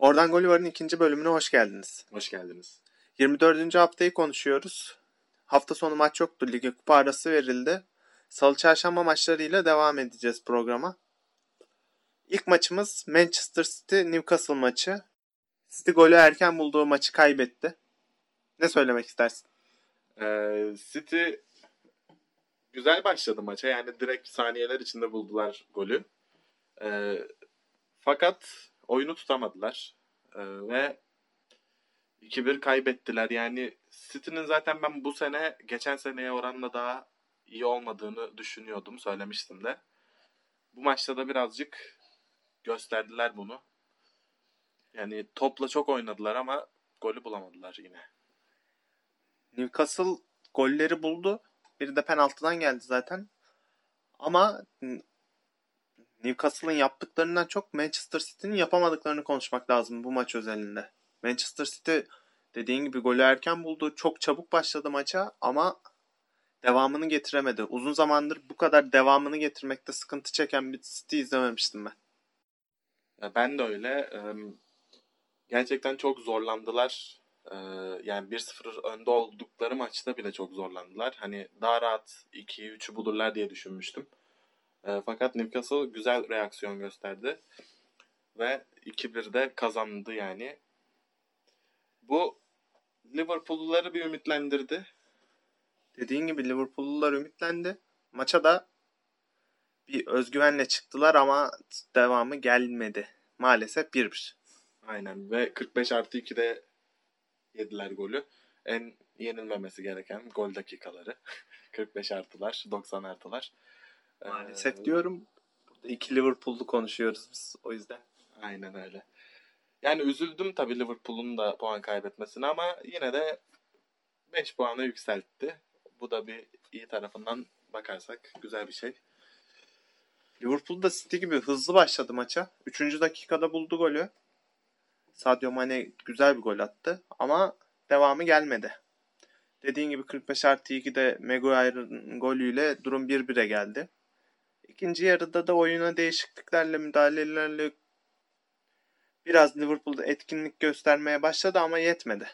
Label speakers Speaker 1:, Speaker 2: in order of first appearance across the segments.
Speaker 1: Oradan Golü Var'ın ikinci bölümüne hoş geldiniz.
Speaker 2: Hoş geldiniz.
Speaker 1: 24. haftayı konuşuyoruz. Hafta sonu maç yoktu. Lige kupa arası verildi. Salı çarşamba maçlarıyla devam edeceğiz programa. İlk maçımız Manchester City Newcastle maçı. City golü erken bulduğu maçı kaybetti. Ne söylemek istersin?
Speaker 2: Ee, City güzel başladı maça. Yani direkt saniyeler içinde buldular golü. Ee, fakat oyunu tutamadılar. Ee, ve 2-1 kaybettiler. Yani City'nin zaten ben bu sene geçen seneye oranla daha iyi olmadığını düşünüyordum. Söylemiştim de. Bu maçta da birazcık gösterdiler bunu. Yani topla çok oynadılar ama golü bulamadılar yine.
Speaker 1: Newcastle golleri buldu. Biri de penaltıdan geldi zaten. Ama Newcastle'ın yaptıklarından çok Manchester City'nin yapamadıklarını konuşmak lazım bu maç özelinde. Manchester City dediğin gibi golü erken buldu. Çok çabuk başladı maça ama devamını getiremedi. Uzun zamandır bu kadar devamını getirmekte sıkıntı çeken bir City izlememiştim ben.
Speaker 2: Ben de öyle. Gerçekten çok zorlandılar. Yani 1-0 önde oldukları maçta bile çok zorlandılar. Hani daha rahat 2'yi 3'ü bulurlar diye düşünmüştüm. Fakat Newcastle güzel reaksiyon gösterdi. Ve 2-1'de kazandı yani. Bu Liverpool'luları bir ümitlendirdi.
Speaker 1: Dediğin gibi Liverpool'lular ümitlendi. Maça da bir özgüvenle çıktılar ama devamı gelmedi. Maalesef 1-1.
Speaker 2: Aynen ve 45 artı 2'de yediler golü. En yenilmemesi gereken gol dakikaları. 45 artılar, 90 artılar.
Speaker 1: Maalesef ee, diyorum. Burada iki Liverpool'lu konuşuyoruz biz o yüzden.
Speaker 2: Aynen öyle. Yani üzüldüm tabii Liverpool'un da puan kaybetmesine ama yine de 5 puanı yükseltti. Bu da bir iyi tarafından bakarsak güzel bir şey.
Speaker 1: Liverpool da City gibi hızlı başladı maça. Üçüncü dakikada buldu golü. Sadio Mane güzel bir gol attı ama devamı gelmedi. Dediğin gibi 45 artı 2'de Maguire'ın golüyle durum 1-1'e geldi. İkinci yarıda da oyuna değişikliklerle, müdahalelerle biraz Liverpool'da etkinlik göstermeye başladı ama yetmedi.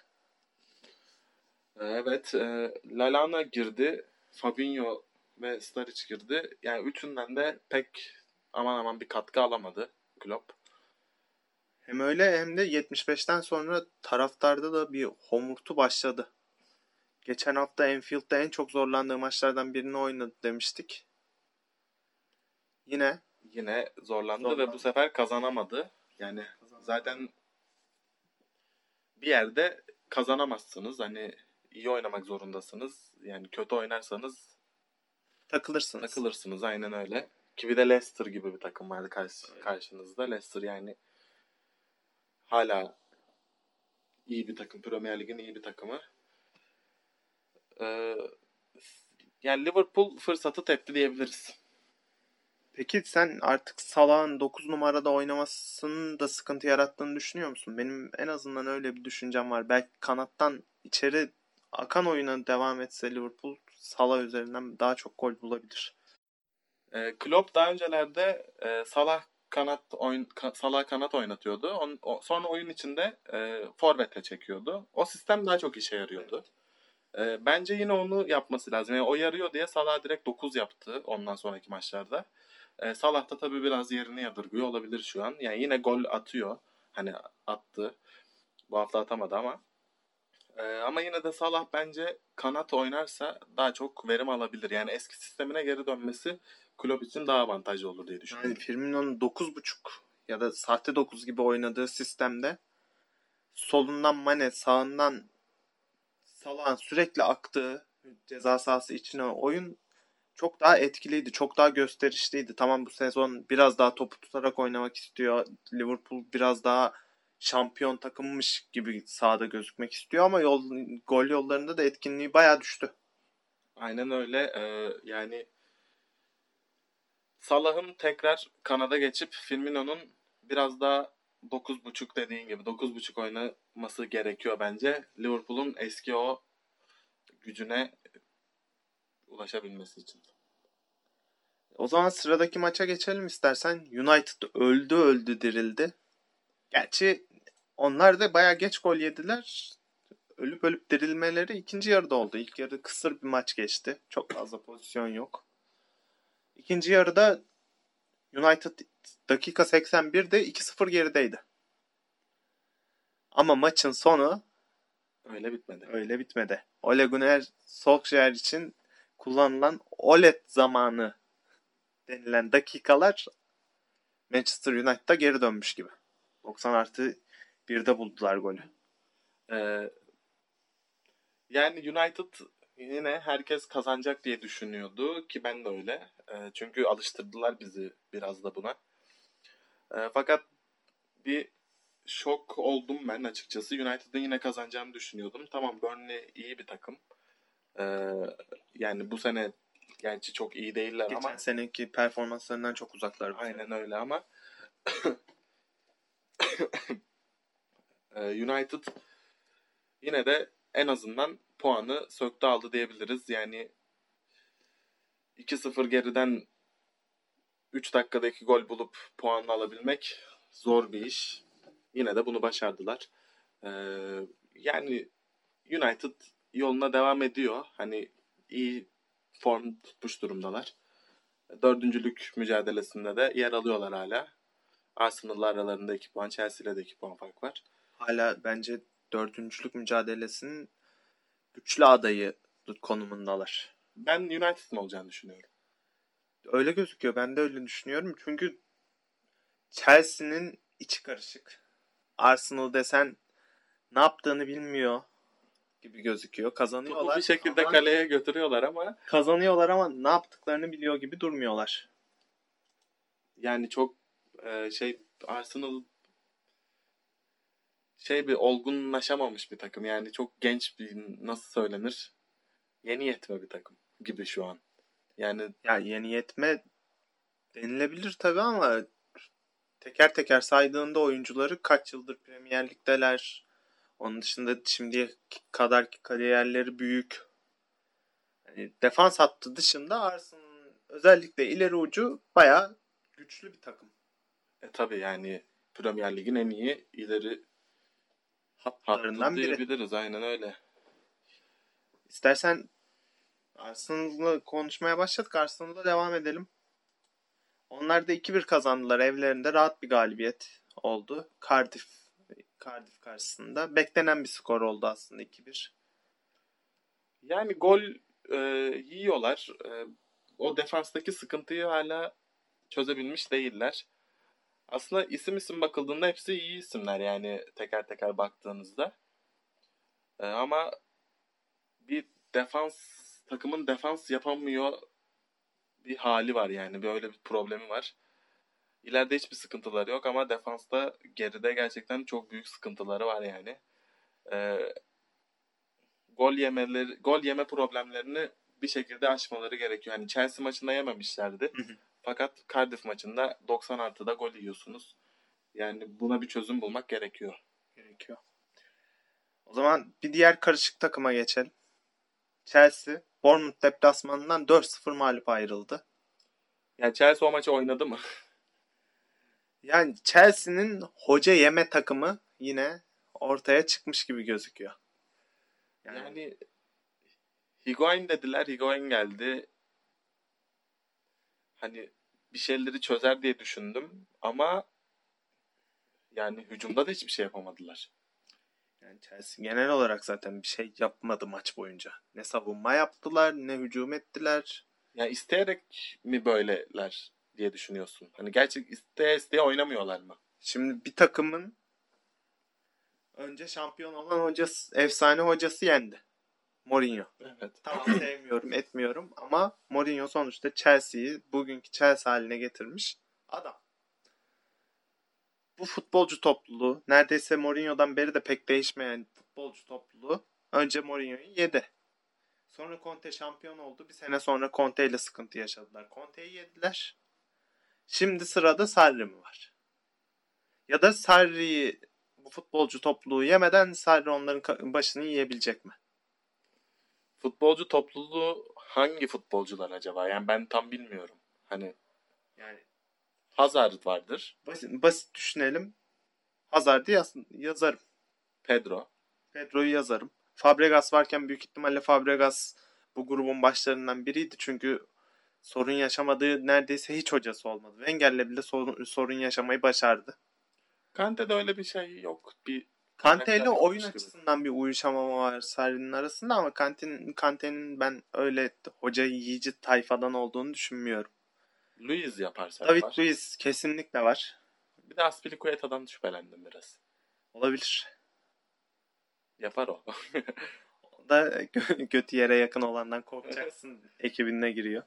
Speaker 2: Evet, e, Lalana girdi, Fabinho ve Staric girdi. Yani üçünden de pek aman aman bir katkı alamadı Klopp.
Speaker 1: Hem öyle hem de 75'ten sonra taraftarda da bir homurtu başladı. Geçen hafta Enfield'da en çok zorlandığı maçlardan birini oynadı demiştik. Yine
Speaker 2: yine zorlandı, zorlandı ve bu sefer kazanamadı. Yani kazanamadı. zaten bir yerde kazanamazsınız. Hani iyi oynamak zorundasınız. Yani kötü oynarsanız
Speaker 1: takılırsınız.
Speaker 2: Takılırsınız aynen öyle. Ki bir de Leicester gibi bir takım vardı karşı, karşınızda. Leicester yani hala iyi bir takım. Premier Lig'in iyi bir takımı. Ee, yani Liverpool fırsatı tepti diyebiliriz.
Speaker 1: Peki sen artık Salah'ın 9 numarada oynamasının da sıkıntı yarattığını düşünüyor musun? Benim en azından öyle bir düşüncem var. Belki kanattan içeri akan oyuna devam etse Liverpool Salah üzerinden daha çok gol bulabilir.
Speaker 2: E, Klopp daha öncelerde e, Salah kanat oyun ka, Salah kanat oynatıyordu. On, o, sonra oyun içinde e, forvete çekiyordu. O sistem daha çok işe yarıyordu. E, bence yine onu yapması lazım. Yani o yarıyor diye Salah direkt 9 yaptı ondan sonraki maçlarda. E, Salah da tabii biraz yerini yadırgıyor olabilir şu an. Yani yine gol atıyor. Hani attı. Bu hafta atamadı ama. E, ama yine de Salah bence kanat oynarsa daha çok verim alabilir. Yani eski sistemine geri dönmesi Klopp için daha avantajlı olur diye düşünüyorum.
Speaker 1: Yani Firmino'nun 9.5 ya da sahte 9 gibi oynadığı sistemde solundan Mane, sağından Salah'ın sürekli aktığı ceza sahası içine oyun çok daha etkiliydi. Çok daha gösterişliydi. Tamam bu sezon biraz daha topu tutarak oynamak istiyor. Liverpool biraz daha şampiyon takımmış gibi sahada gözükmek istiyor ama yol, gol yollarında da etkinliği bayağı düştü.
Speaker 2: Aynen öyle. Ee, yani Salah'ın tekrar kanada geçip Firmino'nun biraz daha 9.5 dediğin gibi 9.5 oynaması gerekiyor bence. Liverpool'un eski o gücüne ulaşabilmesi için.
Speaker 1: O zaman sıradaki maça geçelim istersen. United öldü öldü dirildi. Gerçi onlar da bayağı geç gol yediler. Ölüp ölüp dirilmeleri ikinci yarıda oldu. İlk yarı kısır bir maç geçti. Çok fazla pozisyon yok. İkinci yarıda United dakika 81'de 2-0 gerideydi. Ama maçın sonu
Speaker 2: Öyle bitmedi.
Speaker 1: öyle bitmedi. Ole Gunnar Solskjaer için kullanılan OLED zamanı denilen dakikalar Manchester United'da geri dönmüş gibi. 90 artı 1'de buldular golü.
Speaker 2: Ee, yani United yine herkes kazanacak diye düşünüyordu ki ben de öyle. Ee, çünkü alıştırdılar bizi biraz da buna. Ee, fakat bir şok oldum ben açıkçası. United'ın yine kazanacağını düşünüyordum. Tamam Burnley iyi bir takım. Ee, yani bu sene gerçi çok iyi değiller
Speaker 1: Geçen
Speaker 2: ama
Speaker 1: seneki performanslarından çok uzaklar.
Speaker 2: Aynen öyle ama Ee, United yine de en azından puanı söktü aldı diyebiliriz. Yani 2-0 geriden 3 dakikadaki gol bulup puanını alabilmek zor bir iş. Yine de bunu başardılar. Ee, yani United yoluna devam ediyor. Hani iyi form tutmuş durumdalar. Dördüncülük mücadelesinde de yer alıyorlar hala. Arsenal'la aralarında 2 puan, Chelsea ile de 2 puan fark var.
Speaker 1: Hala bence dördüncülük mücadelesinin güçlü adayı konumundalar.
Speaker 2: Ben United'ın olacağını düşünüyorum.
Speaker 1: Öyle gözüküyor. Ben de öyle düşünüyorum. Çünkü Chelsea'nin içi karışık. Arsenal desen ne yaptığını bilmiyor gibi gözüküyor.
Speaker 2: Topu
Speaker 1: Kazanıyorlar.
Speaker 2: bir şekilde
Speaker 1: ama,
Speaker 2: kaleye götürüyorlar ama
Speaker 1: kazanıyorlar ama ne yaptıklarını biliyor gibi durmuyorlar.
Speaker 2: yani çok e, şey Arsenal şey bir olgunlaşamamış bir takım. Yani çok genç bir nasıl söylenir? Yeni yetme bir takım gibi şu an. Yani
Speaker 1: Ya yeni yetme denilebilir tabii ama teker teker saydığında oyuncuları kaç yıldır Premier Lig'deler. Onun dışında şimdiye kadar kariyerleri büyük. Yani defans hattı dışında Arsenal'ın özellikle ileri ucu bayağı güçlü bir takım.
Speaker 2: e, tabii yani Premier Lig'in en iyi ileri
Speaker 1: Hatlarından biri.
Speaker 2: diyebiliriz. Aynen öyle.
Speaker 1: İstersen Arsenal'la konuşmaya başladık. Arsenal'la devam edelim. Onlar da 2-1 kazandılar. Evlerinde rahat bir galibiyet oldu. Cardiff Cardiff karşısında. Beklenen bir skor oldu aslında 2-1.
Speaker 2: Yani gol e, yiyorlar. E, o defanstaki sıkıntıyı hala çözebilmiş değiller. Aslında isim isim bakıldığında hepsi iyi isimler yani teker teker baktığınızda. E, ama bir defans takımın defans yapamıyor bir hali var yani böyle bir problemi var. İleride hiçbir sıkıntıları yok ama defansta geride gerçekten çok büyük sıkıntıları var yani. E, gol yemeleri, gol yeme problemlerini bir şekilde aşmaları gerekiyor. Hani Chelsea maçında yememişlerdi.
Speaker 1: Hı hı.
Speaker 2: Fakat Cardiff maçında 90 artıda gol yiyorsunuz. Yani buna bir çözüm bulmak gerekiyor.
Speaker 1: Gerekiyor. O zaman bir diğer karışık takıma geçelim. Chelsea Bournemouth deplasmanından 4-0 mağlup ayrıldı.
Speaker 2: Yani Chelsea o maçı oynadı mı?
Speaker 1: Yani Chelsea'nin hoca yeme takımı yine ortaya çıkmış gibi gözüküyor. Yani,
Speaker 2: Yani Higuain dediler. Higuain geldi. Hani bir şeyleri çözer diye düşündüm ama yani hücumda da hiçbir şey yapamadılar.
Speaker 1: yani Chelsea genel olarak zaten bir şey yapmadı maç boyunca. Ne savunma yaptılar ne hücum ettiler.
Speaker 2: Yani isteyerek mi böyleler diye düşünüyorsun? Hani gerçek isteye isteye oynamıyorlar mı?
Speaker 1: Şimdi bir takımın önce şampiyon olan hocası, efsane hocası yendi. Mourinho.
Speaker 2: Evet.
Speaker 1: Tamam sevmiyorum, etmiyorum ama Mourinho sonuçta Chelsea'yi bugünkü Chelsea haline getirmiş adam. Bu futbolcu topluluğu neredeyse Mourinho'dan beri de pek değişmeyen futbolcu topluluğu önce Mourinho'yu yedi. Sonra Conte şampiyon oldu. Bir sene sonra Conte ile sıkıntı yaşadılar. Conte'yi yediler. Şimdi sırada Sarri mi var? Ya da Sarri'yi bu futbolcu topluluğu yemeden Sarri onların başını yiyebilecek mi?
Speaker 2: Futbolcu topluluğu hangi futbolcular acaba? Yani ben tam bilmiyorum. Hani
Speaker 1: Yani
Speaker 2: Hazard vardır.
Speaker 1: basit, basit düşünelim. Hazard'ı yaz- yazarım.
Speaker 2: Pedro.
Speaker 1: Pedro'yu yazarım. Fabregas varken büyük ihtimalle Fabregas bu grubun başlarından biriydi. Çünkü sorun yaşamadığı neredeyse hiç hocası olmadı. Wenger'le bile sorun, sorun yaşamayı başardı.
Speaker 2: Kante'de öyle bir şey yok. Bir
Speaker 1: Kante ile oyun
Speaker 2: gibi.
Speaker 1: açısından bir uyuşamama var Sarri'nin arasında ama Kante'nin Kante'nin ben öyle hocayı yiyici tayfadan olduğunu düşünmüyorum.
Speaker 2: Luiz yaparsa
Speaker 1: David
Speaker 2: yapar.
Speaker 1: Luiz kesinlikle var.
Speaker 2: Bir de Aspilicueta'dan şüphelendim biraz.
Speaker 1: Olabilir.
Speaker 2: Yapar o.
Speaker 1: O da götü yere yakın olandan korkacaksın ekibine giriyor.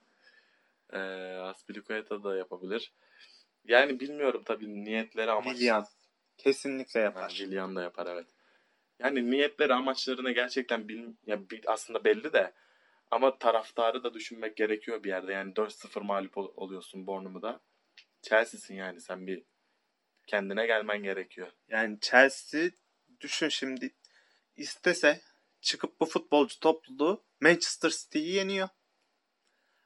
Speaker 2: Ee, Aspilicueta da yapabilir. Yani bilmiyorum tabii niyetleri amaç.
Speaker 1: Willian. Kesinlikle
Speaker 2: Ha,
Speaker 1: yapar.
Speaker 2: Willian da yapar evet. Yani niyetleri amaçlarını gerçekten bil, ya aslında belli de ama taraftarı da düşünmek gerekiyor bir yerde. Yani 4-0 mağlup ol- oluyorsun Bournemouth'a. Chelsea'sin yani sen bir kendine gelmen gerekiyor.
Speaker 1: Yani Chelsea düşün şimdi istese çıkıp bu futbolcu topluluğu Manchester City'yi yeniyor.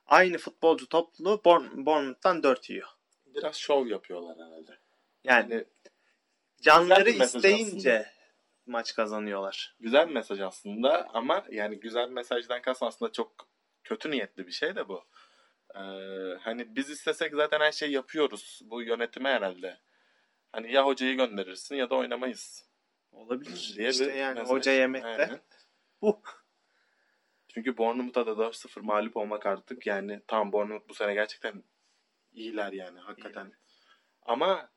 Speaker 1: Aynı futbolcu Bourne- Bournemouth'tan 4 yiyor.
Speaker 2: Biraz şov yapıyorlar herhalde.
Speaker 1: Yani
Speaker 2: Yani
Speaker 1: canları isteyince maç kazanıyorlar.
Speaker 2: güzel bir mesaj aslında ama yani güzel mesajdan kastım aslında çok kötü niyetli bir şey de bu. Ee, hani biz istesek zaten her şeyi yapıyoruz. Bu yönetime herhalde. Hani ya hocayı gönderirsin ya da oynamayız.
Speaker 1: Olabilir.
Speaker 2: diye
Speaker 1: işte yani
Speaker 2: mesaj.
Speaker 1: hoca yemekte
Speaker 2: Aynen.
Speaker 1: bu.
Speaker 2: Çünkü Bournemouth'a da 4-0 mağlup olmak artık yani tam Bournemouth bu sene gerçekten iyiler yani hakikaten.
Speaker 1: İyiler.
Speaker 2: Ama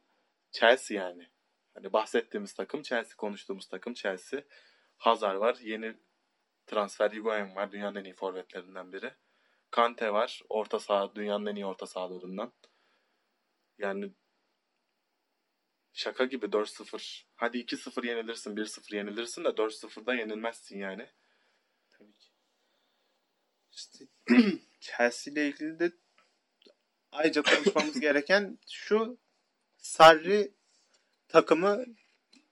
Speaker 2: Chelsea yani. Hani bahsettiğimiz takım Chelsea, konuştuğumuz takım Chelsea. Hazard var, yeni transfer Higuain var, dünyanın en iyi forvetlerinden biri. Kante var, orta saha, dünyanın en iyi orta sahalarından. Yani şaka gibi 4-0. Hadi 2-0 yenilirsin, 1-0 yenilirsin de 4-0'da yenilmezsin yani.
Speaker 1: İşte Chelsea ile ilgili de ayrıca konuşmamız gereken şu Sarri takımı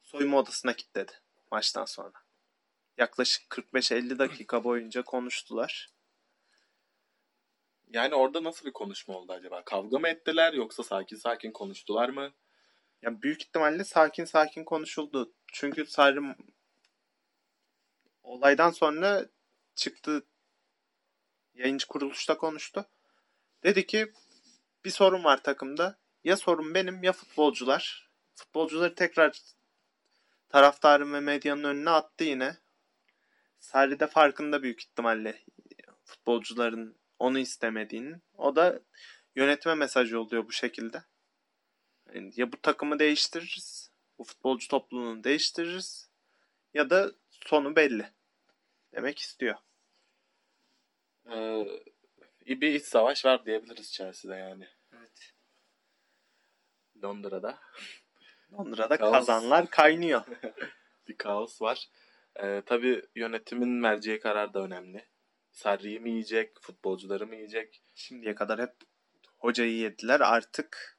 Speaker 1: soyunma odasına kilitledi maçtan sonra. Yaklaşık 45-50 dakika boyunca konuştular.
Speaker 2: Yani orada nasıl bir konuşma oldu acaba? Kavga mı ettiler yoksa sakin sakin konuştular mı?
Speaker 1: Ya büyük ihtimalle sakin sakin konuşuldu. Çünkü Sarri olaydan sonra çıktı yayıncı kuruluşta konuştu. Dedi ki bir sorun var takımda. Ya sorun benim ya futbolcular. Futbolcuları tekrar taraftarın ve medyanın önüne attı yine. Sarri de farkında büyük ihtimalle futbolcuların onu istemediğinin. O da yönetime mesajı oluyor bu şekilde. Yani ya bu takımı değiştiririz, bu futbolcu topluluğunu değiştiririz ya da sonu belli demek istiyor.
Speaker 2: Ee, bir iç savaş var diyebiliriz Chelsea'de yani.
Speaker 1: Evet.
Speaker 2: Londra'da
Speaker 1: Londra'da
Speaker 2: Kaos.
Speaker 1: kazanlar kaynıyor.
Speaker 2: bir kaos var. Ee, tabii yönetimin merceği karar da önemli. Sarri'yi mi yiyecek, futbolcuları mı yiyecek?
Speaker 1: Şimdiye kadar hep hocayı yediler. Artık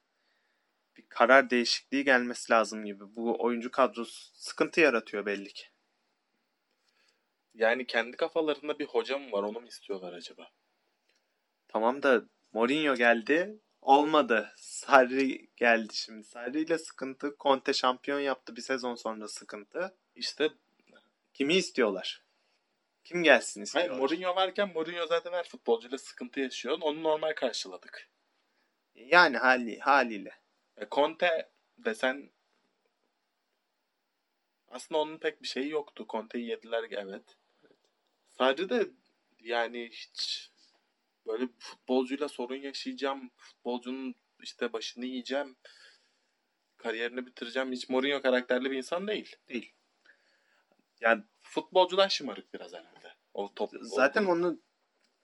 Speaker 1: bir karar değişikliği gelmesi lazım gibi. Bu oyuncu kadrosu sıkıntı yaratıyor belli ki.
Speaker 2: Yani kendi kafalarında bir hoca mı var onu mu istiyorlar acaba?
Speaker 1: Tamam da Mourinho geldi. Olmadı. Sarri geldi şimdi. Sarri ile sıkıntı. Conte şampiyon yaptı bir sezon sonra sıkıntı.
Speaker 2: İşte
Speaker 1: Kimi istiyorlar? Kim gelsin
Speaker 2: hayır,
Speaker 1: istiyorlar?
Speaker 2: Mourinho varken Mourinho zaten her futbolcuyla sıkıntı yaşıyor. Onu normal karşıladık.
Speaker 1: Yani hali, haliyle.
Speaker 2: E, Conte desen aslında onun pek bir şeyi yoktu. Conte'yi yediler evet. Sadece de yani hiç böyle futbolcuyla sorun yaşayacağım. Futbolcunun işte başını yiyeceğim. Kariyerini bitireceğim. Hiç Mourinho karakterli bir insan değil.
Speaker 1: Değil. Yani
Speaker 2: Futbolcudan şımarık biraz herhalde. O top,
Speaker 1: zaten
Speaker 2: o-
Speaker 1: onu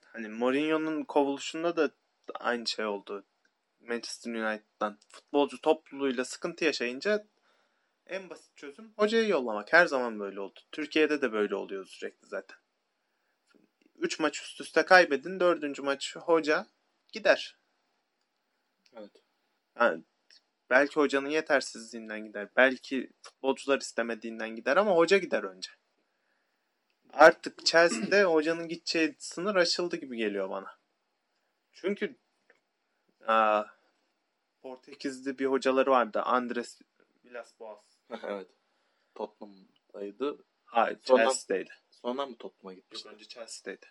Speaker 1: hani Mourinho'nun kovuluşunda da aynı şey oldu. Manchester United'dan. Futbolcu topluluğuyla sıkıntı yaşayınca en basit çözüm hocayı yollamak. Her zaman böyle oldu. Türkiye'de de böyle oluyor sürekli zaten. 3 maç üst üste kaybedin. Dördüncü maç hoca gider.
Speaker 2: Evet.
Speaker 1: Yani belki hocanın yetersizliğinden gider. Belki futbolcular istemediğinden gider ama hoca gider önce. Artık Chelsea'de hocanın gideceği sınır aşıldı gibi geliyor bana. Çünkü aa, Portekizli bir hocaları vardı. Andres Villas-Boas.
Speaker 2: evet. Tottenham'daydı.
Speaker 1: Hayır Chelsea'deydi.
Speaker 2: Sonra mı Tottenham'a gitmişti?
Speaker 1: Önce Chelsea'deydi.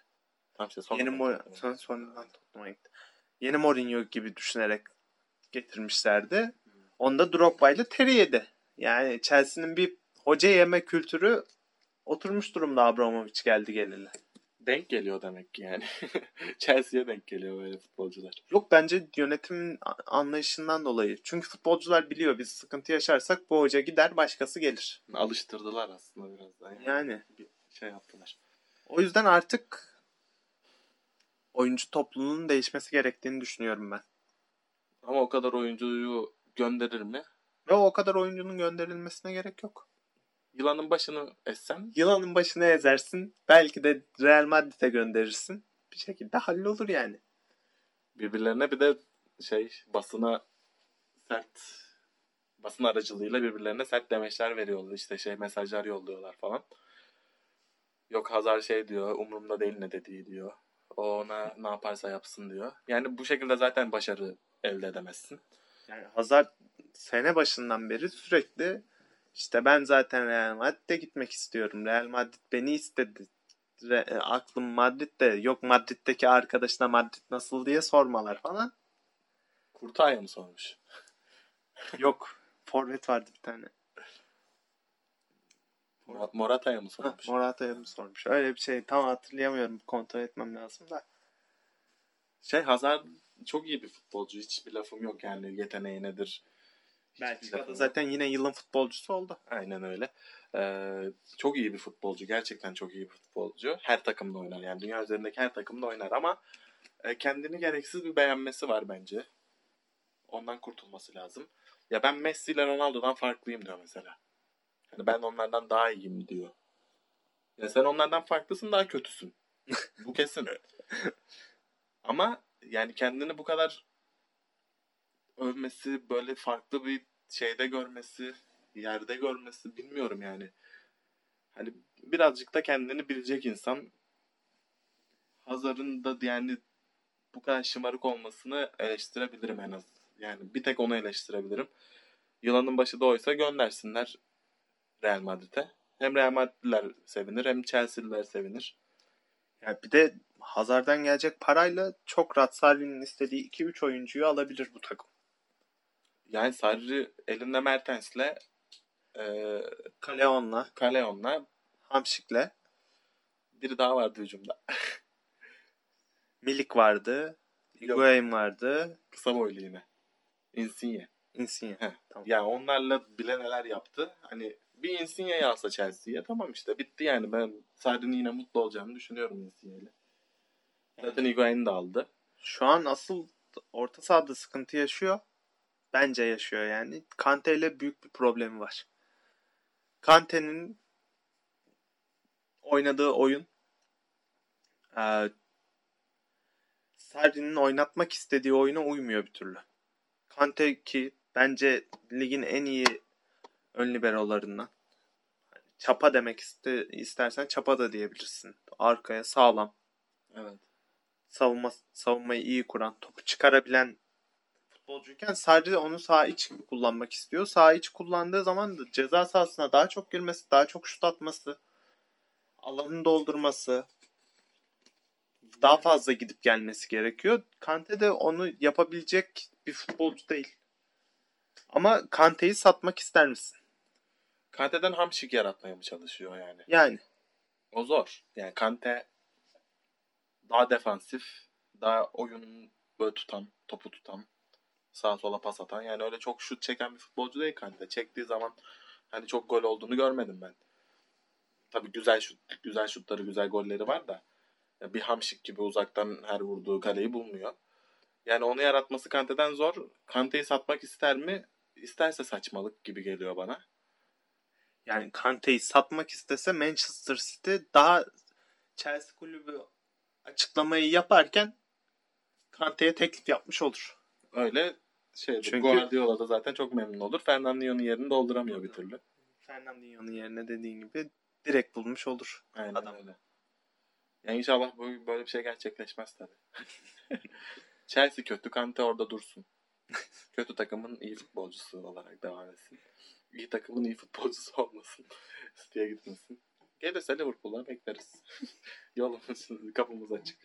Speaker 2: Tam işte sonra
Speaker 1: Yeni Mourinho, son, sonradan Tottenham'a gitti. Yeni Mourinho gibi düşünerek getirmişlerdi. Onda Drogba ile Terry yedi. Yani Chelsea'nin bir hoca yeme kültürü oturmuş durumda Abramovich geldi geleli.
Speaker 2: Denk geliyor demek ki yani. Chelsea'ye denk geliyor böyle futbolcular.
Speaker 1: Yok bence yönetimin anlayışından dolayı. Çünkü futbolcular biliyor biz sıkıntı yaşarsak bu hoca gider başkası gelir.
Speaker 2: Alıştırdılar aslında biraz daha.
Speaker 1: Yani
Speaker 2: Bir şey yaptılar.
Speaker 1: o yüzden artık oyuncu topluluğunun değişmesi gerektiğini düşünüyorum ben.
Speaker 2: Ama o kadar oyuncuyu gönderir mi?
Speaker 1: Ve o kadar oyuncunun gönderilmesine gerek yok.
Speaker 2: Yılanın başını essen
Speaker 1: Yılanın başına ezersin. Belki de Real Madrid'e gönderirsin. Bir şekilde hallolur yani.
Speaker 2: birbirlerine bir de şey basına sert basın aracılığıyla birbirlerine sert demeçler veriyorlar. İşte şey mesajlar yolluyorlar falan. Yok Hazar şey diyor umurumda değil ne dediği diyor. O ona ne yaparsa yapsın diyor. Yani bu şekilde zaten başarı elde edemezsin.
Speaker 1: Yani Hazard sene başından beri sürekli işte ben zaten Real Madrid'e gitmek istiyorum. Real Madrid beni istedi. Re- e, aklım Madrid'de. Yok Madrid'deki arkadaşına Madrid nasıl diye sormalar falan.
Speaker 2: Kurtaya mı sormuş?
Speaker 1: Yok. Forvet vardı bir tane.
Speaker 2: Mor- Morata'ya mı sormuş?
Speaker 1: Morata'ya mı sormuş? Öyle bir şey. Tam hatırlayamıyorum. Kontrol etmem lazım da.
Speaker 2: Şey Hazard çok iyi bir futbolcu. Hiçbir lafım yok yani yeteneği nedir.
Speaker 1: Belçika'da
Speaker 2: yok.
Speaker 1: zaten yine yılın futbolcusu oldu.
Speaker 2: Aynen öyle. Ee, çok iyi bir futbolcu. Gerçekten çok iyi bir futbolcu. Her takımda oynar. Yani dünya üzerindeki her takımda oynar ama e, kendini gereksiz bir beğenmesi var bence. Ondan kurtulması lazım. Ya ben Messi ile Ronaldo'dan farklıyım diyor mesela. Yani ben onlardan daha iyiyim diyor. Ya sen onlardan farklısın daha kötüsün. Bu kesin. Ama yani kendini bu kadar övmesi, böyle farklı bir şeyde görmesi, yerde görmesi bilmiyorum yani. Hani birazcık da kendini bilecek insan. Hazar'ın da yani bu kadar şımarık olmasını eleştirebilirim en az. Yani bir tek onu eleştirebilirim. Yılanın başı da oysa göndersinler Real Madrid'e. Hem Real Madridliler sevinir hem Chelsea'liler sevinir.
Speaker 1: Yani bir de Hazard'dan gelecek parayla çok Ratsari'nin istediği 2-3 oyuncuyu alabilir bu takım.
Speaker 2: Yani Sarri elinde Mertens'le e,
Speaker 1: Kaleon'la,
Speaker 2: Kaleon'la
Speaker 1: Hamşik'le,
Speaker 2: biri daha vardı hücumda.
Speaker 1: Milik vardı. Higuain vardı,
Speaker 2: Kısa boylu yine. Insigne.
Speaker 1: Insigne.
Speaker 2: Heh.
Speaker 1: Tamam.
Speaker 2: Ya onlarla bile neler yaptı. Hani bir Insigne'yi alsa Chelsea'ye tamam işte bitti yani. Ben Sarri'nin yine mutlu olacağını düşünüyorum Insigne'yle. Zaten Higuain'i de aldı.
Speaker 1: Şu an asıl orta sahada sıkıntı yaşıyor. Bence yaşıyor yani. Kante ile büyük bir problemi var. Kante'nin oynadığı oyun eee Sarri'nin oynatmak istediği oyuna uymuyor bir türlü. Kante ki bence ligin en iyi ön liberolarından. Çapa demek iste, istersen çapa da diyebilirsin. Arkaya sağlam
Speaker 2: Evet.
Speaker 1: savunma savunmayı iyi kuran, topu çıkarabilen futbolcuyken sadece onu sağ iç kullanmak istiyor. Sağ iç kullandığı zaman da ceza sahasına daha çok girmesi, daha çok şut atması, alanını doldurması, daha fazla gidip gelmesi gerekiyor. Kante de onu yapabilecek bir futbolcu değil. Ama Kante'yi satmak ister misin?
Speaker 2: Kante'den hamşik yaratmaya mı çalışıyor yani?
Speaker 1: Yani
Speaker 2: O zor. Yani Kante daha defansif, daha oyun böyle tutan, topu tutan, sağa sola pas atan. Yani öyle çok şut çeken bir futbolcu değil Kante. Çektiği zaman hani çok gol olduğunu görmedim ben. Tabii güzel şut, güzel şutları, güzel golleri var da bir hamşik gibi uzaktan her vurduğu kaleyi bulmuyor. Yani onu yaratması Kante'den zor. Kante'yi satmak ister mi? İsterse saçmalık gibi geliyor bana.
Speaker 1: Yani Kante'yi satmak istese Manchester City daha Chelsea kulübü açıklamayı yaparken Kante'ye teklif yapmış olur.
Speaker 2: Öyle şey
Speaker 1: Çünkü-
Speaker 2: Guardiola da zaten çok memnun olur. Fernandinho'nun yerini dolduramıyor bir türlü.
Speaker 1: Fernandinho'nun yerine dediğin gibi direkt bulmuş olur.
Speaker 2: Aynen
Speaker 1: Adam.
Speaker 2: öyle. Yani inşallah böyle bir şey gerçekleşmez tabii. Chelsea kötü, Kante orada dursun. kötü takımın iyi futbolcusu olarak devam etsin. İyi takımın iyi futbolcusu olmasın. City'ye gitmesin. Gelirse Liverpool'a bekleriz. Yolumuz, kapımız açık.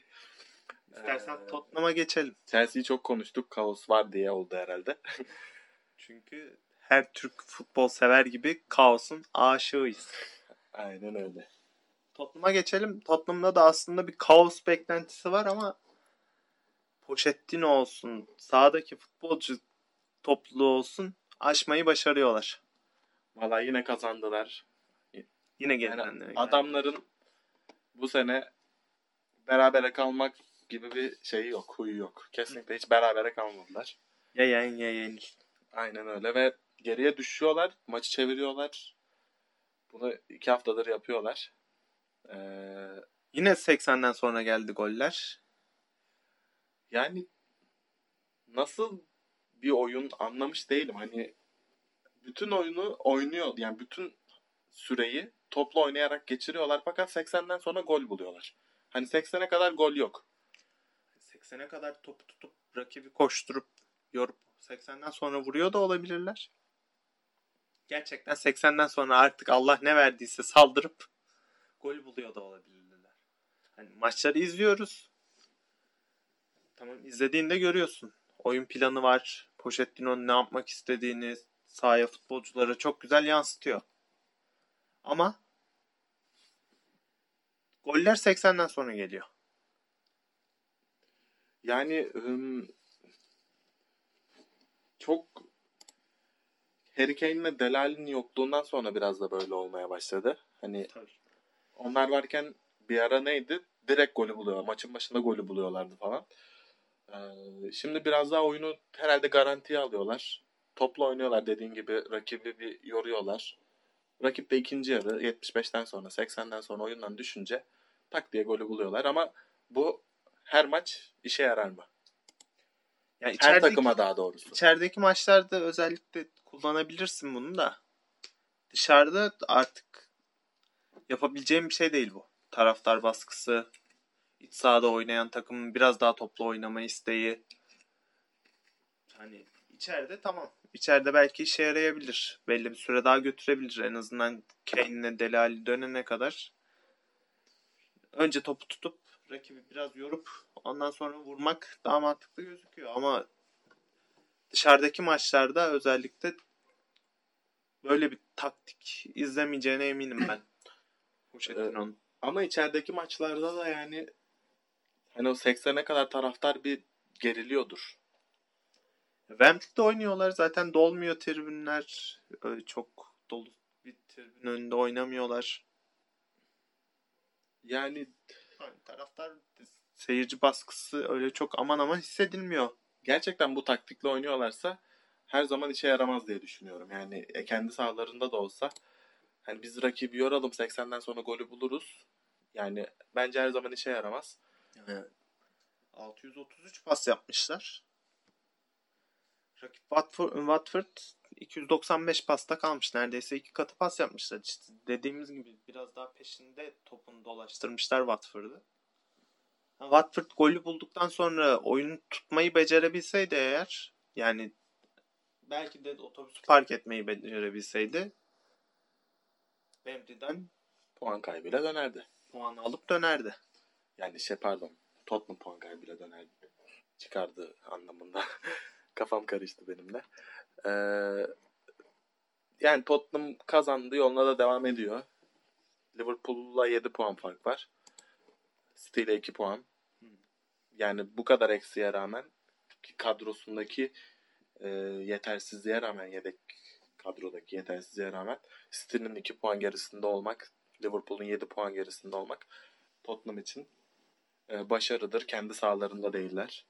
Speaker 1: İstersen
Speaker 2: Ee,
Speaker 1: Tottenham'a geçelim.
Speaker 2: Chelsea'yi çok konuştuk. Kaos var diye oldu herhalde.
Speaker 1: Çünkü her Türk futbol sever gibi kaosun aşığıyız.
Speaker 2: Aynen öyle.
Speaker 1: Tottenham'a geçelim. Tottenham'da da aslında bir kaos beklentisi var ama Pochettino olsun, sahadaki futbolcu topluluğu olsun aşmayı başarıyorlar.
Speaker 2: Valla yine kazandılar.
Speaker 1: Yine
Speaker 2: Yani
Speaker 1: gelenler.
Speaker 2: adamların bu sene berabere kalmak gibi bir şeyi yok, huyu yok. Kesinlikle hiç berabere kalmadılar.
Speaker 1: Ya yen ya yenil.
Speaker 2: Aynen öyle ve geriye düşüyorlar, maçı çeviriyorlar. Bunu iki haftadır yapıyorlar. Ee,
Speaker 1: Yine 80'den sonra geldi goller.
Speaker 2: yani nasıl bir oyun anlamış değilim. Hani bütün oyunu oynuyor, yani bütün süreyi toplu oynayarak geçiriyorlar fakat 80'den sonra gol buluyorlar. Hani 80'e kadar gol yok.
Speaker 1: 80'e kadar topu tutup rakibi koşturup yorup 80'den sonra vuruyor da olabilirler. Gerçekten 80'den sonra artık Allah ne verdiyse saldırıp gol buluyor da olabilirler. Hani maçları izliyoruz. Tamam izlediğinde görüyorsun. Oyun planı var. Pochettino'nun ne yapmak istediğini sahaya futbolculara çok güzel yansıtıyor. Ama goller 80'den sonra geliyor.
Speaker 2: Yani çok Harry Kane'le Delali'nin yokluğundan sonra biraz da böyle olmaya başladı. Hani
Speaker 1: Tabii.
Speaker 2: onlar varken bir ara neydi? Direkt golü buluyor. Maçın başında golü buluyorlardı falan. Ee, şimdi biraz daha oyunu herhalde garantiye alıyorlar. Topla oynuyorlar dediğin gibi rakibi bir yoruyorlar. Rakip de ikinci yarı 75'ten sonra 80'den sonra oyundan düşünce tak diye golü buluyorlar ama bu her maç işe yarar mı?
Speaker 1: Yani
Speaker 2: Her takıma daha doğrusu.
Speaker 1: İçerideki maçlarda özellikle kullanabilirsin bunu da. Dışarıda artık yapabileceğim bir şey değil bu. Taraftar baskısı, iç sahada oynayan takımın biraz daha toplu oynama isteği. Hani içeride tamam. İçeride belki işe yarayabilir. Belli bir süre daha götürebilir. En azından Kane'le Delali dönene kadar. Önce topu tutup rakibi biraz yorup ondan sonra vurmak daha mantıklı gözüküyor. Ama dışarıdaki maçlarda özellikle böyle bir taktik izlemeyeceğine eminim ben. Pochettino'nun.
Speaker 2: Ama içerideki maçlarda da yani hani o 80'e kadar taraftar bir geriliyordur.
Speaker 1: Wembley'de oynuyorlar zaten dolmuyor tribünler. Öyle çok dolu bir tribün önünde oynamıyorlar.
Speaker 2: Yani
Speaker 1: Yani taraftar seyirci baskısı öyle çok aman aman hissedilmiyor.
Speaker 2: gerçekten bu taktikle oynuyorlarsa her zaman işe yaramaz diye düşünüyorum. Yani e, kendi sahalarında da olsa hani biz rakibi yoralım 80'den sonra golü buluruz. Yani bence her zaman işe yaramaz.
Speaker 1: Yani 633 pas yapmışlar. Rakip Watford, Watford 295 pasta kalmış. Neredeyse iki katı pas yapmışlar. İşte dediğimiz gibi biraz daha peşinde topunu dolaştırmışlar Watford'ı. Watford golü bulduktan sonra oyunu tutmayı becerebilseydi eğer yani belki de otobüsü park etmeyi becerebilseydi Wembley'den
Speaker 2: Puan kaybıyla dönerdi.
Speaker 1: puan alıp dönerdi.
Speaker 2: Yani şey pardon Tottenham puan kaybıyla dönerdi. Çıkardı anlamında. Kafam karıştı benim de. Ee, yani Tottenham kazandı yoluna da devam ediyor. Liverpool'la 7 puan fark var. City ile 2 puan. Yani bu kadar eksiğe rağmen ki kadrosundaki e, yetersizliğe rağmen yedek kadrodaki yetersizliğe rağmen City'nin 2 puan gerisinde olmak, Liverpool'un 7 puan gerisinde olmak Tottenham için e, başarıdır. Kendi sahalarında değiller.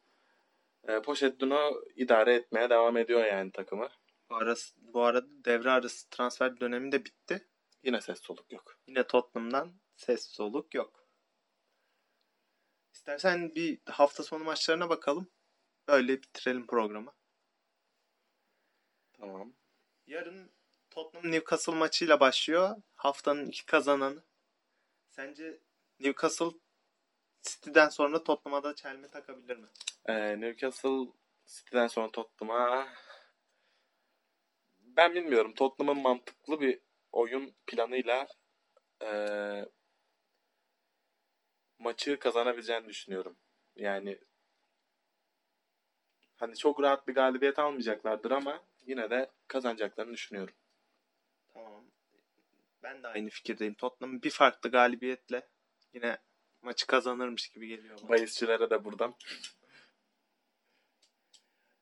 Speaker 2: E, Pochettino idare etmeye devam ediyor yani takımı.
Speaker 1: Bu, arası, bu arada devre arası transfer dönemi de bitti.
Speaker 2: Yine ses soluk yok.
Speaker 1: Yine Tottenham'dan ses soluk yok. İstersen bir hafta sonu maçlarına bakalım. Öyle bitirelim programı.
Speaker 2: Tamam.
Speaker 1: Yarın Tottenham Newcastle maçıyla başlıyor. Haftanın iki kazananı. Sence Newcastle City'den sonra Tottenham'a da çelme takabilir mi?
Speaker 2: E, Newcastle City'den sonra Tottenham'a ben bilmiyorum. Tottenham'ın mantıklı bir oyun planıyla eee, maçı kazanabileceğini düşünüyorum. Yani hani çok rahat bir galibiyet almayacaklardır ama yine de kazanacaklarını düşünüyorum.
Speaker 1: Tamam. Ben de aynı fikirdeyim. Tottenham bir farklı galibiyetle yine maçı kazanırmış gibi geliyor bana.
Speaker 2: Bahisçilere de buradan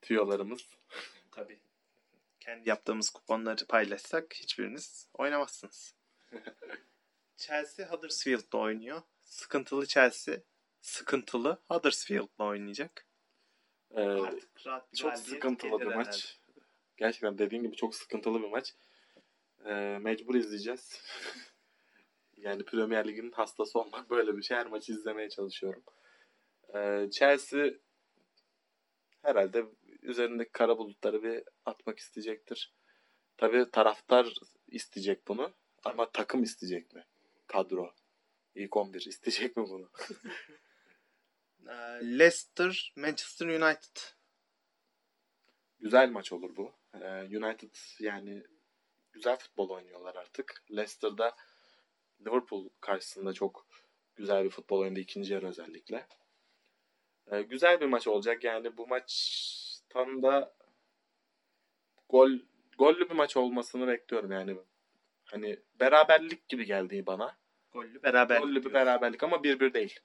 Speaker 2: tüyolarımız.
Speaker 1: Tabii. Kendi yaptığımız kuponları paylaşsak hiçbiriniz oynamazsınız. Chelsea Huddersfield'da oynuyor. Sıkıntılı Chelsea sıkıntılı Huddersfield'la oynayacak.
Speaker 2: Ee,
Speaker 1: Artık rahat bir
Speaker 2: çok sıkıntılı bir
Speaker 1: herhalde.
Speaker 2: maç. Gerçekten dediğin gibi çok sıkıntılı bir maç. Ee, mecbur izleyeceğiz. yani Premier Lig'in hastası olmak böyle bir şey. Her maçı izlemeye çalışıyorum. Ee, Chelsea herhalde üzerindeki kara bulutları bir atmak isteyecektir. Tabii taraftar isteyecek bunu. Ama takım isteyecek mi? Kadro. İlk 11 isteyecek mi bunu?
Speaker 1: Ee, Leicester Manchester United.
Speaker 2: Güzel maç olur bu. Ee, United yani güzel futbol oynuyorlar artık. Leicester'da Liverpool karşısında çok güzel bir futbol oynadı ikinci yarı özellikle. Ee, güzel bir maç olacak. Yani bu maçtan da gol gollü bir maç olmasını bekliyorum yani. Hani beraberlik gibi geldi bana.
Speaker 1: Gollü beraberlik.
Speaker 2: gollü bir
Speaker 1: diyoruz.
Speaker 2: beraberlik ama 1-1 değil.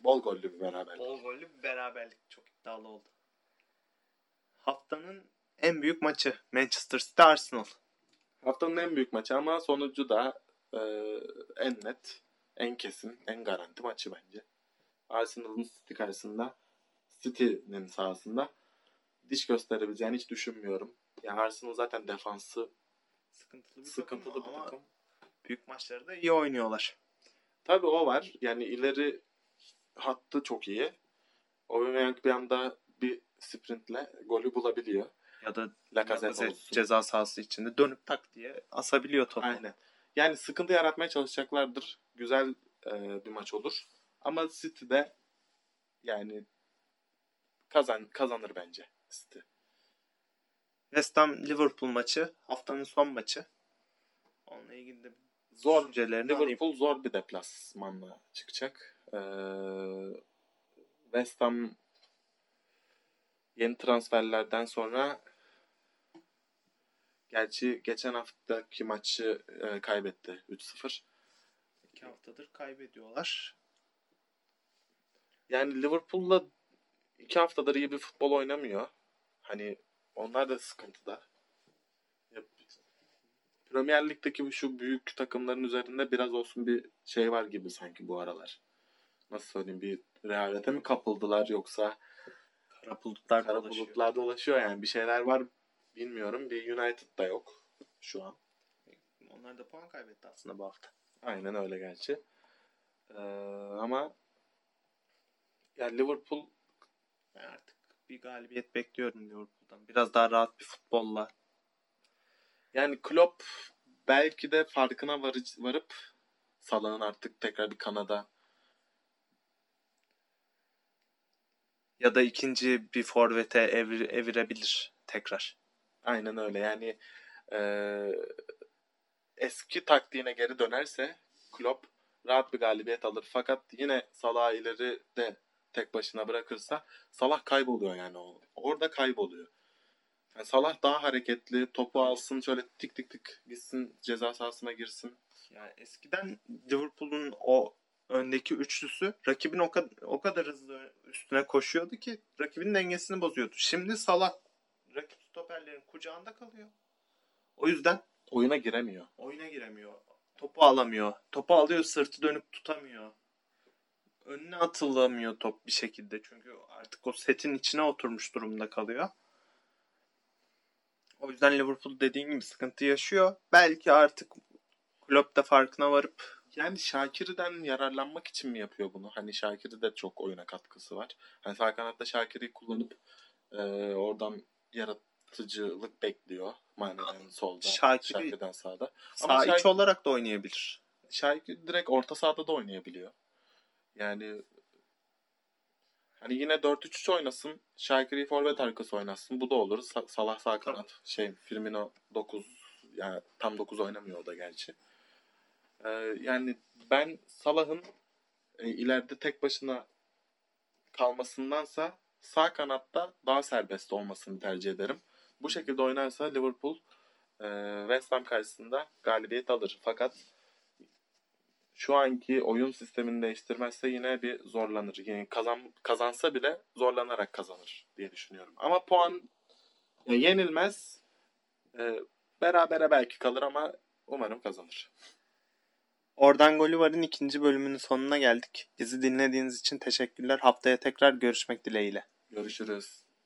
Speaker 2: Bol gollü bir beraberlik.
Speaker 1: Bol gollü bir beraberlik. Çok iddialı oldu. Haftanın en büyük maçı Manchester City Arsenal.
Speaker 2: Haftanın en büyük maçı ama sonucu da e, en net, en kesin, en garanti maçı bence. Arsenal'ın City karşısında City'nin sahasında diş gösterebileceğini hiç düşünmüyorum. Ya Arsenal zaten defansı
Speaker 1: Sıkıntılı bir
Speaker 2: sıkıntılı
Speaker 1: takım
Speaker 2: bir
Speaker 1: ama
Speaker 2: takım.
Speaker 1: büyük maçları da iyi oynuyorlar.
Speaker 2: Tabii o var. Yani ileri hattı çok iyi. Aubameyang bir anda bir sprintle golü bulabiliyor.
Speaker 1: Ya da
Speaker 2: Lacazette
Speaker 1: ceza sahası içinde dönüp tak diye asabiliyor topu.
Speaker 2: Aynen. Yani sıkıntı yaratmaya çalışacaklardır. Güzel e, bir maç olur. Ama City de yani kazan kazanır bence City.
Speaker 1: West Ham Liverpool maçı haftanın son maçı. Onunla ilgili de
Speaker 2: Zor
Speaker 1: alayım.
Speaker 2: Liverpool zor bir deplasmanla çıkacak. Ee, West Ham yeni transferlerden sonra gerçi geçen haftaki maçı e, kaybetti 3-0.
Speaker 1: iki haftadır kaybediyorlar.
Speaker 2: Yani Liverpool'la iki haftadır iyi bir futbol oynamıyor. Hani onlar da sıkıntıda. Ya, Premier Lig'deki şu büyük takımların üzerinde biraz olsun bir şey var gibi sanki bu aralar. Nasıl söyleyeyim bir rehavete mi kapıldılar yoksa
Speaker 1: Kara bulutlar
Speaker 2: kara
Speaker 1: dolaşıyor.
Speaker 2: bulutlar dolaşıyor yani bir şeyler var bilmiyorum. Bir United'da yok şu an.
Speaker 1: Onlar da puan kaybetti aslında bu hafta.
Speaker 2: Aynen öyle gerçi. Ee, ama yani Liverpool
Speaker 1: Ben artık bir galibiyet bekliyorum Liverpool'dan. Biraz daha rahat bir futbolla.
Speaker 2: Yani Klopp belki de farkına varı- varıp Salah'ın artık tekrar bir Kanada
Speaker 1: Ya da ikinci bir forvete evir, evirebilir tekrar.
Speaker 2: aynen öyle yani eee, eski taktiğine geri dönerse Klopp rahat bir galibiyet alır. Fakat yine Salah ileri de tek başına bırakırsa Salah kayboluyor yani o. Orada kayboluyor. Yani Salah daha hareketli, topu alsın şöyle tik tik tik gitsin ceza sahasına girsin.
Speaker 1: Yani eskiden Liverpool'un o öndeki üçlüsü rakibin o kadar, o kadar hızlı üstüne koşuyordu ki rakibin dengesini bozuyordu. Şimdi Salah rakip stoperlerin kucağında kalıyor. O yüzden
Speaker 2: Oyuna giremiyor.
Speaker 1: oyuna giremiyor. Topu alamıyor. Topu alıyor sırtı dönüp tutamıyor. Önüne atılamıyor top bir şekilde. Çünkü artık o setin içine oturmuş durumda kalıyor. O yüzden Liverpool dediğin gibi sıkıntı yaşıyor. Belki artık Klopp da farkına varıp
Speaker 2: Yani Şakir'den yararlanmak için mi yapıyor bunu? Hani Şakir'de de çok oyuna katkısı var. Hani sağ kanatta Şakir'i kullanıp e, oradan yaratıcılık bekliyor. Mane'den solda,
Speaker 1: Şakir'i-
Speaker 2: Şakir'den sağda.
Speaker 1: sağ
Speaker 2: Ama
Speaker 1: iç
Speaker 2: Şakir-
Speaker 1: olarak da oynayabilir.
Speaker 2: Şakir direkt orta sahada da oynayabiliyor. Yani Hani yine 4-3-3 oynasın. Şakir'i forvet arkası oynasın. Bu da olur. Sa- Salah sağ kanat. Şey Firmino 9 yani tam 9 oynamıyor o da gerçi. Ee, yani ben Salah'ın e, ileride tek başına kalmasındansa sağ kanatta daha serbest olmasını tercih ederim. Bu şekilde oynarsa Liverpool e, West Ham karşısında galibiyet alır. Fakat şu anki oyun sistemini değiştirmezse yine bir zorlanır. Yani kazan, kazansa bile zorlanarak kazanır diye düşünüyorum. Ama puan ya yenilmez. E, berabere belki kalır ama umarım kazanır.
Speaker 1: Oradan golü varın ikinci bölümünün sonuna geldik. Bizi dinlediğiniz için teşekkürler. Haftaya tekrar görüşmek dileğiyle.
Speaker 2: Görüşürüz.